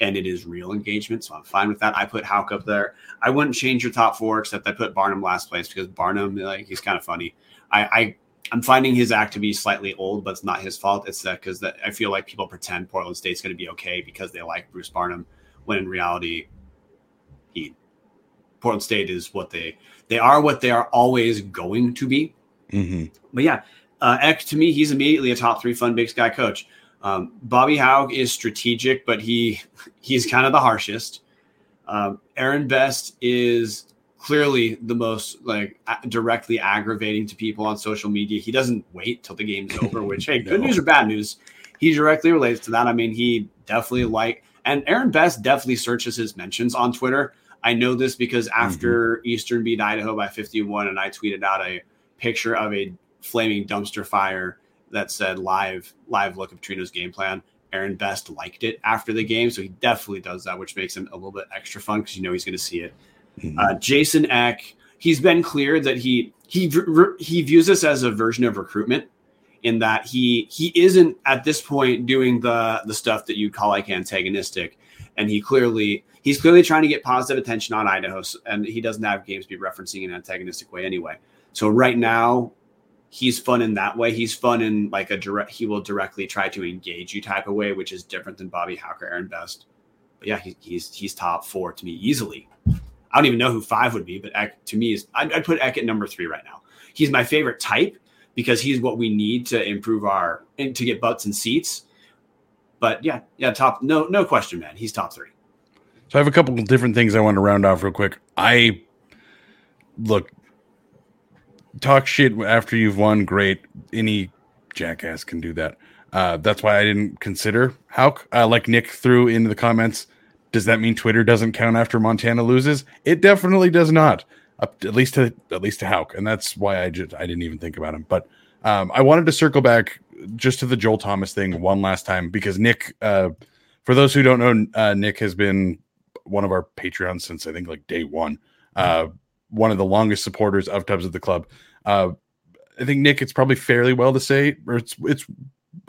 And it is real engagement, so I'm fine with that. I put Hauck up there. I wouldn't change your top four, except I put Barnum last place because Barnum, like, he's kind of funny. I, I I'm finding his act to be slightly old, but it's not his fault. It's that because that I feel like people pretend Portland State's going to be okay because they like Bruce Barnum, when in reality, he Portland State is what they they are what they are always going to be. Mm-hmm. But yeah, uh, Eck to me, he's immediately a top three fun Big Sky coach. Um, Bobby Hauck is strategic, but he he's kind of the harshest. Um, Aaron Best is clearly the most like directly aggravating to people on social media. He doesn't wait till the game's over, which hey, good no. news or bad news, he directly relates to that. I mean, he definitely like and Aaron Best definitely searches his mentions on Twitter. I know this because after mm-hmm. Eastern beat Idaho by 51 and I tweeted out a picture of a flaming dumpster fire that said live live look of Trino's game plan. Aaron Best liked it after the game, so he definitely does that, which makes him a little bit extra fun because you know he's going to see it. Mm-hmm. Uh, Jason Eck he's been clear that he he he views this as a version of recruitment in that he he isn't at this point doing the the stuff that you call like antagonistic and he clearly he's clearly trying to get positive attention on Idaho and he doesn't have games be referencing in an antagonistic way anyway. So right now he's fun in that way. He's fun in like a direct he will directly try to engage you type of way, which is different than Bobby Hauck or Aaron Best. But yeah, he, he's he's top four to me easily. I don't even know who five would be, but Eck, to me is I'd, I'd put Eck at number three right now. He's my favorite type because he's what we need to improve our and to get butts and seats. But yeah, yeah, top no no question, man. He's top three. So I have a couple of different things I want to round off real quick. I look talk shit after you've won. Great, any jackass can do that. Uh, that's why I didn't consider Hauck. Uh, like Nick threw into the comments, does that mean Twitter doesn't count after Montana loses? It definitely does not. At least to at least to Hauck, and that's why I just I didn't even think about him. But um, I wanted to circle back just to the Joel Thomas thing one last time because Nick, uh, for those who don't know, uh, Nick has been one of our Patreons since I think like day one. One of the longest supporters of Tubs of the Club. Uh, I think Nick, it's probably fairly well to say, or it's it's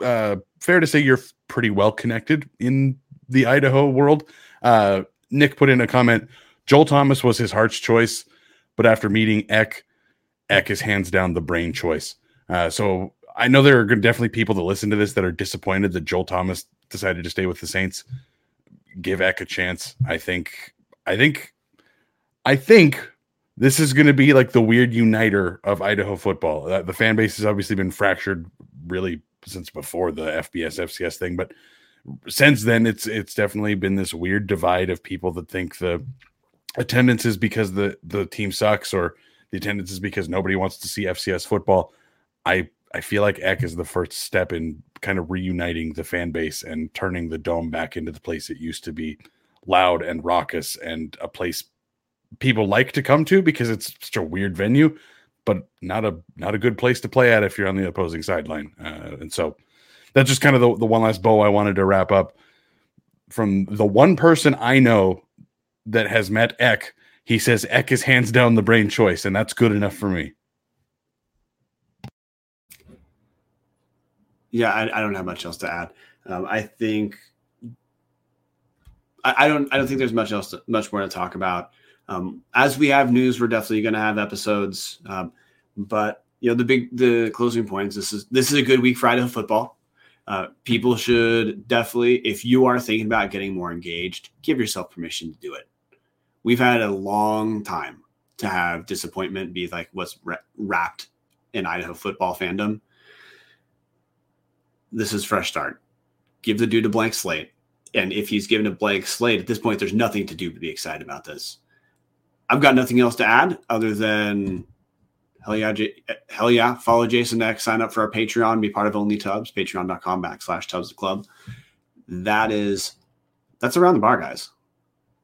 uh, fair to say you're pretty well connected in the Idaho world. Uh, Nick put in a comment: Joel Thomas was his heart's choice, but after meeting Eck, Eck is hands down the brain choice. Uh, so I know there are definitely people that listen to this that are disappointed that Joel Thomas decided to stay with the Saints. Give Eck a chance. I think. I think. I think this is going to be like the weird uniter of Idaho football. Uh, the fan base has obviously been fractured really since before the FBS FCS thing, but since then it's it's definitely been this weird divide of people that think the attendance is because the the team sucks or the attendance is because nobody wants to see FCS football. I I feel like Eck is the first step in kind of reuniting the fan base and turning the dome back into the place it used to be loud and raucous and a place people like to come to because it's such a weird venue, but not a not a good place to play at if you're on the opposing sideline. Uh, and so that's just kind of the, the one last bow I wanted to wrap up. From the one person I know that has met Eck, he says Eck is hands down the brain choice, and that's good enough for me. Yeah, I, I don't have much else to add. Um, I think I, I, don't I don't think there's much else to, much more to talk about. Um, as we have news, we're definitely going to have episodes. Um, but you know, the big the closing points. This is this is a good week for Idaho football. Uh, people should definitely, if you are thinking about getting more engaged, give yourself permission to do it. We've had a long time to have disappointment be like what's wrapped in Idaho football fandom. This is fresh start. Give the dude a blank slate. And if he's given a blank slate at this point, there's nothing to do but be excited about this. I've got nothing else to add other than hell yeah, J- hell yeah, follow Jason X, sign up for our Patreon, be part of Only Tubs, patreon.com backslash Tubs the Club. That is, that's around the bar, guys.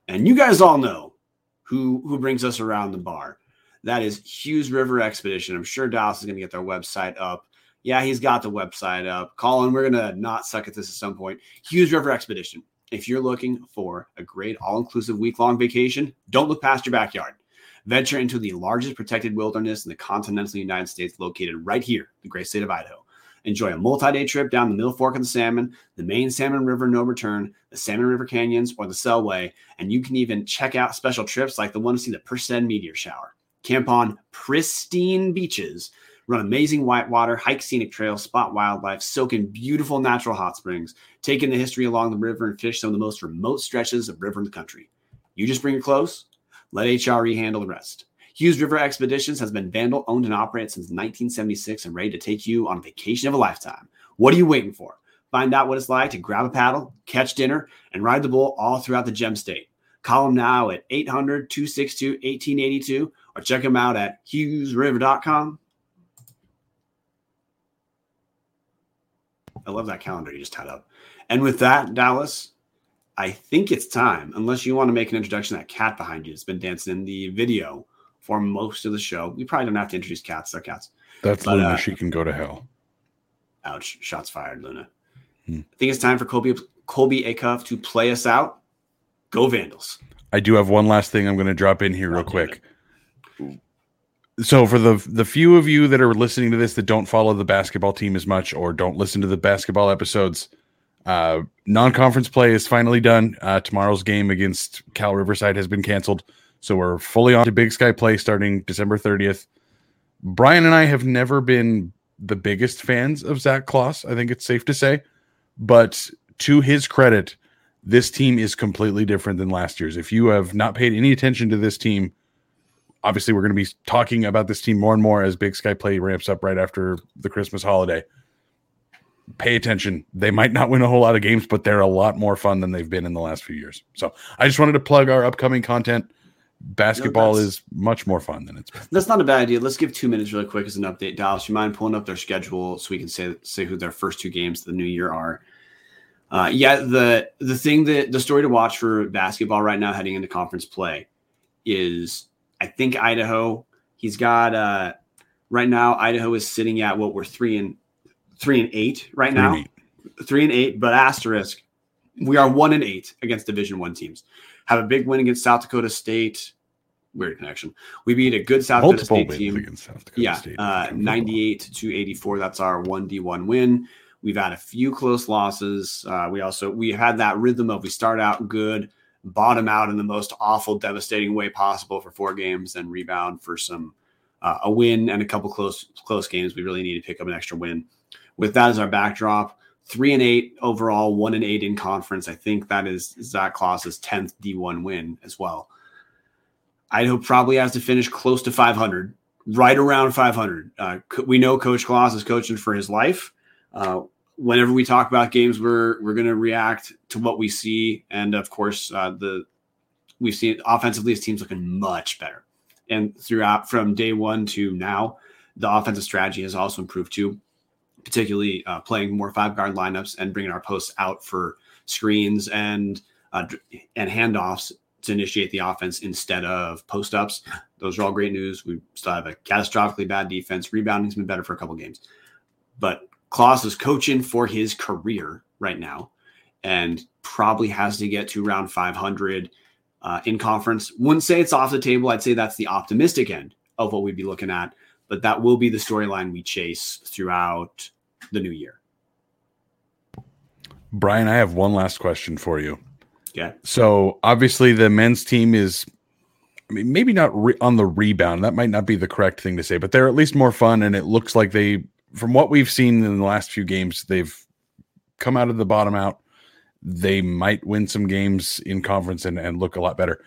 And you guys all know who who brings us around the bar. That is Hughes River Expedition. I'm sure Dallas is going to get their website up. Yeah, he's got the website up. Colin, we're going to not suck at this at some point. Hughes River Expedition. If you're looking for a great all inclusive week long vacation, don't look past your backyard. Venture into the largest protected wilderness in the continental United States, located right here, the great state of Idaho. Enjoy a multi day trip down the Middle Fork of the Salmon, the main Salmon River No Return, the Salmon River Canyons, or the Selway. And you can even check out special trips like the one to see the Perseid meteor shower. Camp on pristine beaches run amazing whitewater, hike scenic trails, spot wildlife, soak in beautiful natural hot springs, take in the history along the river, and fish some of the most remote stretches of river in the country. You just bring your clothes, let HRE handle the rest. Hughes River Expeditions has been Vandal owned and operated since 1976 and ready to take you on a vacation of a lifetime. What are you waiting for? Find out what it's like to grab a paddle, catch dinner, and ride the bull all throughout the gem state. Call them now at 800 262 1882 or check them out at hughesriver.com I love that calendar you just tied up. And with that, Dallas, I think it's time, unless you want to make an introduction that cat behind you has been dancing in the video for most of the show. We probably don't have to introduce cats, they're cats. That's but, Luna. Uh, she can go to hell. Ouch. Shots fired, Luna. Hmm. I think it's time for Colby Colby Acuff to play us out. Go Vandals. I do have one last thing I'm going to drop in here real quick. So for the the few of you that are listening to this that don't follow the basketball team as much or don't listen to the basketball episodes, uh, non-conference play is finally done. Uh, tomorrow's game against Cal Riverside has been canceled, so we're fully on to Big Sky play starting December 30th. Brian and I have never been the biggest fans of Zac Claus. I think it's safe to say, but to his credit, this team is completely different than last year's. If you have not paid any attention to this team, obviously we're going to be talking about this team more and more as Big Sky Play ramps up right after the Christmas holiday. Pay attention. They might not win a whole lot of games, but they're a lot more fun than they've been in the last few years. So I just wanted to plug our upcoming content. Basketball no, is much more fun than it's been. That's not a bad idea. Let's give two minutes really quick as an update. Dallas, you mind pulling up their schedule so we can say say who their first two games of the new year are? Uh, yeah, the the thing that the story to watch for basketball right now heading into conference play is I think Idaho. He's got uh, right now. Idaho is sitting at what we're three and three and eight right three now. And eight. Three and eight, but asterisk, we are one and eight against Division One teams. Have a big win against South Dakota State. Weird connection. We beat a good South Multiple Dakota State team. Against South Dakota yeah, State uh, ninety-eight to eighty-four. That's our one D one win. We've had a few close losses. Uh, we also we had that rhythm of we start out good, bottom out in the most awful, devastating way possible for four games, then rebound for some uh, a win and a couple close close games. We really need to pick up an extra win. With that as our backdrop, three and eight overall, one and eight in conference. I think that is Zac Claus's tenth D1 win as well. Idaho probably has to finish close to 500, right around 500. Uh, we know Coach Claus is coaching for his life. Uh, whenever we talk about games, we're we're going to react to what we see, and of course, uh, the we've seen offensively, his team's looking much better, and throughout from day one to now, the offensive strategy has also improved too, particularly uh, playing more five guard lineups and bringing our posts out for screens and uh, and handoffs to initiate the offense instead of post ups. Those are all great news. We still have a catastrophically bad defense. Rebounding's been better for a couple games, but Claus is coaching for his career right now and probably has to get to around 500 uh, in conference. Wouldn't say it's off the table. I'd say that's the optimistic end of what we'd be looking at, but that will be the storyline we chase throughout the new year. Brian, I have one last question for you. Yeah. So obviously the men's team is I mean, maybe not re- on the rebound. That might not be the correct thing to say, but they're at least more fun, and it looks like they from what we've seen in the last few games, they've come out of the bottom out. They might win some games in conference and, and look a lot better.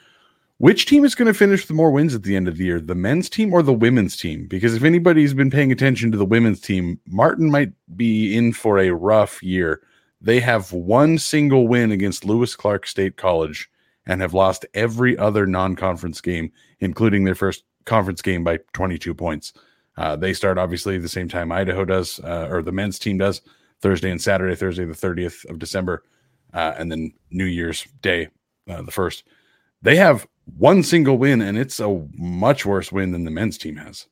Which team is going to finish with more wins at the end of the year, the men's team or the women's team? Because if anybody's been paying attention to the women's team, Martin might be in for a rough year. They have one single win against Lewis Clark State College and have lost every other non conference game, including their first conference game by 22 points. Uh, they start obviously the same time Idaho does, uh, or the men's team does, Thursday and Saturday, Thursday the 30th of December, uh, and then New Year's Day, uh, the first. They have one single win, and it's a much worse win than the men's team has.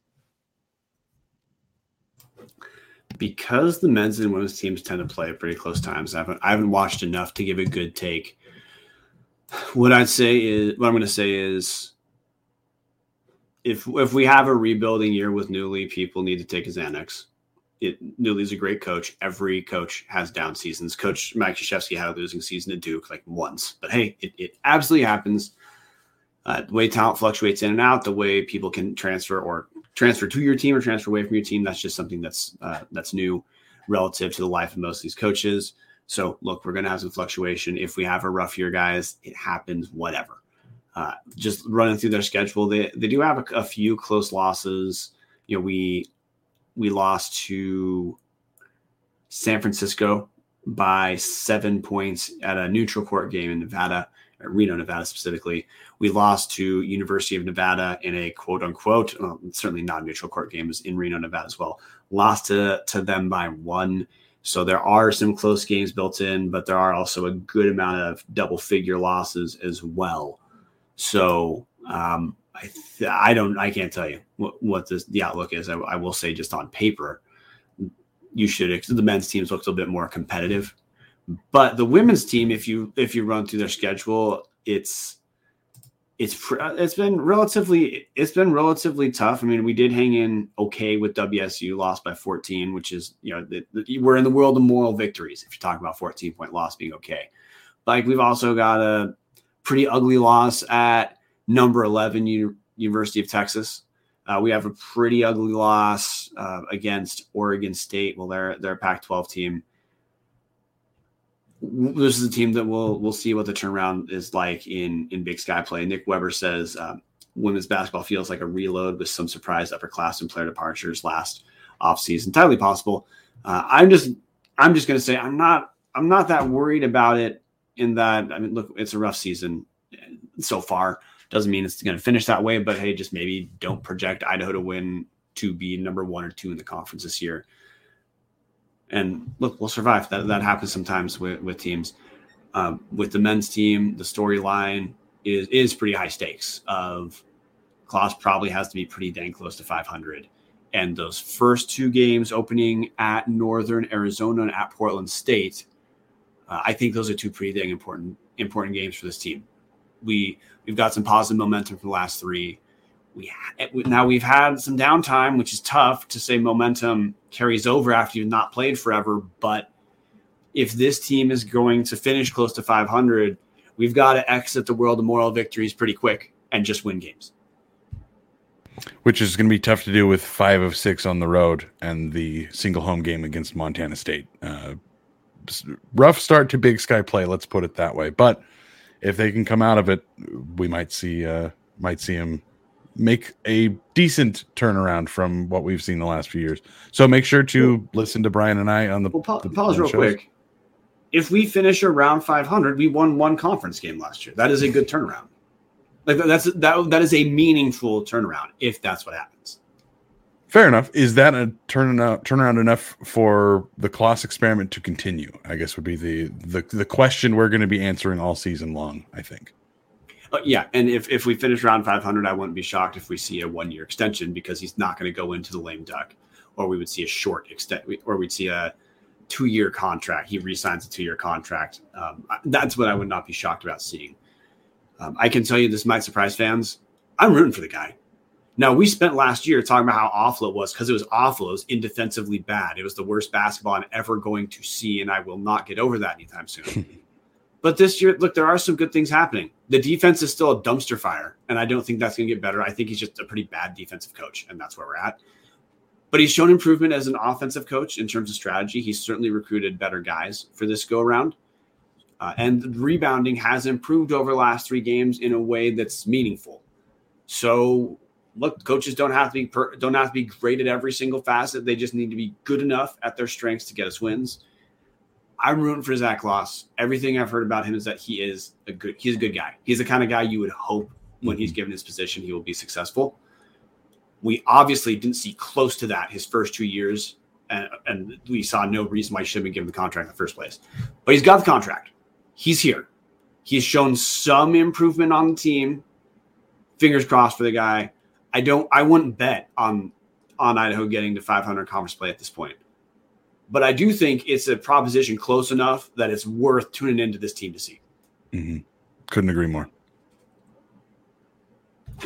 Because the men's and women's teams tend to play at pretty close times, I haven't, I haven't watched enough to give a good take. What I'd say is, what I'm going to say is, if if we have a rebuilding year with Newlee, people need to take a Xanax. It, Newlee's a great coach. Every coach has down seasons. Coach Mike Krzyzewski had a losing season at Duke like once, but hey, it, it absolutely happens. Uh, the way talent fluctuates in and out, the way people can transfer or transfer to your team or transfer away from your team, that's just something that's uh, that's new relative to the life of most of these coaches. So look, we're going to have some fluctuation. If we have a rough year, guys, it happens. Whatever. Uh, just running through their schedule, they they do have a, a, few close losses. You know, we we lost to San Francisco by seven points at a neutral court game in Nevada, Reno, Nevada specifically. We lost to University of Nevada in a quote unquote, well, certainly not neutral court game, is in Reno, Nevada as well. Lost to to them by one. So there are some close games built in, but there are also a good amount of double figure losses as well. So um, I th- I don't I can't tell you what, what this, the outlook is. I, I, will say just on paper, you should the men's teams looks a little bit more competitive, but the women's team, if you if you run through their schedule, it's it's it's been relatively it's been relatively tough. I mean, we did hang in okay with WSU, lost by 14, which is you know the, the, we're in the world of moral victories. If you talk about 14 point loss being okay, like we've also got a pretty ugly loss at number 11 U- University of Texas. Uh, we have a pretty ugly loss uh, against Oregon State. Well, they're they're a Pac-12 team this is a team that we'll we'll see what the turnaround is like in in Big Sky play. Nick Weber says um, women's basketball feels like a reload with some surprise upperclassmen player departures last offseason. Entirely possible. Uh, I'm just I'm just going to say I'm not I'm not that worried about it. In that I mean, look, it's a rough season so far. Doesn't mean it's going to finish that way, but hey, just maybe don't project Idaho to win to be number one or two in the conference this year and look, we'll survive. That that happens sometimes with with teams. Um, with the men's team, the storyline is is pretty high stakes. Of Claus probably has to be pretty dang close to 500, and those first two games opening at Northern Arizona and at Portland State, uh, I think those are two pretty dang important important games for this team. We we've got some positive momentum from the last three we now we've had some downtime, which is tough to say momentum carries over after you've not played forever. But if this team is going to finish close to 500, we've got to exit the world of moral victories pretty quick and just win games. Which is going to be tough to do with five of six on the road and the single home game against Montana State. Uh, rough start to Big Sky play, let's put it that way. But if they can come out of it, we might see uh, might see them make a decent turnaround from what we've seen the last few years. So make sure to listen to Brian and I on the. Well, pa- the, pause real shows. quick. If we finish around 500, we won one conference game last year. That is a good turnaround. Like that's that that is a meaningful turnaround if that's what happens. Fair enough. Is that a turnaround turnaround enough for the Claus experiment to continue? I guess would be the the the question we're going to be answering all season long. I think. Uh, yeah, and if, if we finish around 500, I wouldn't be shocked if we see a one year extension because he's not going to go into the lame duck, or we would see a short extent, or we'd see a two year contract. He resigns a two year contract. Um, that's what I would not be shocked about seeing. Um, I can tell you this might surprise fans. I'm rooting for the guy. Now we spent last year talking about how awful it was because it was awful. It was indefensively bad. It was the worst basketball I'm ever going to see, and I will not get over that anytime soon. But this year, look, there are some good things happening. The defense is still a dumpster fire, and I don't think that's going to get better. I think he's just a pretty bad defensive coach, and that's where we're at. But he's shown improvement as an offensive coach in terms of strategy. He's certainly recruited better guys for this go around. Uh, and rebounding has improved over the last three games in a way that's meaningful. So, look, coaches don't have to be per, don't have to be great at every single facet. They just need to be good enough at their strengths to get us wins. I'm rooting for Zac Claus. Everything I've heard about him is that he is a good he's a good guy. He's the kind of guy you would hope when he's given his position he will be successful. We obviously didn't see close to that his first two years, and, and we saw no reason why he should have been given the contract in the first place. But he's got the contract. He's here. He's shown some improvement on the team. Fingers crossed for the guy. I don't. I wouldn't bet on on Idaho getting to 500 conference play at this point but I do think it's a proposition close enough that it's worth tuning into this team to see. Mm-hmm. Couldn't agree more.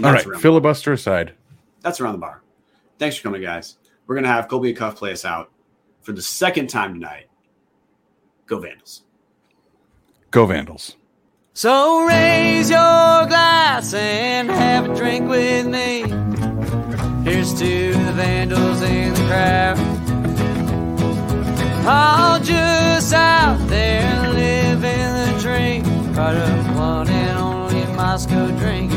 All right, filibuster aside. That's around the bar. Thanks for coming, guys. We're gonna have Colby Cuff play us out for the second time tonight. Go Vandals. Go Vandals. So raise your glass and have a drink with me. Here's to the Vandals in the crowd. All just out there living the dream. A one and only Moscow drink.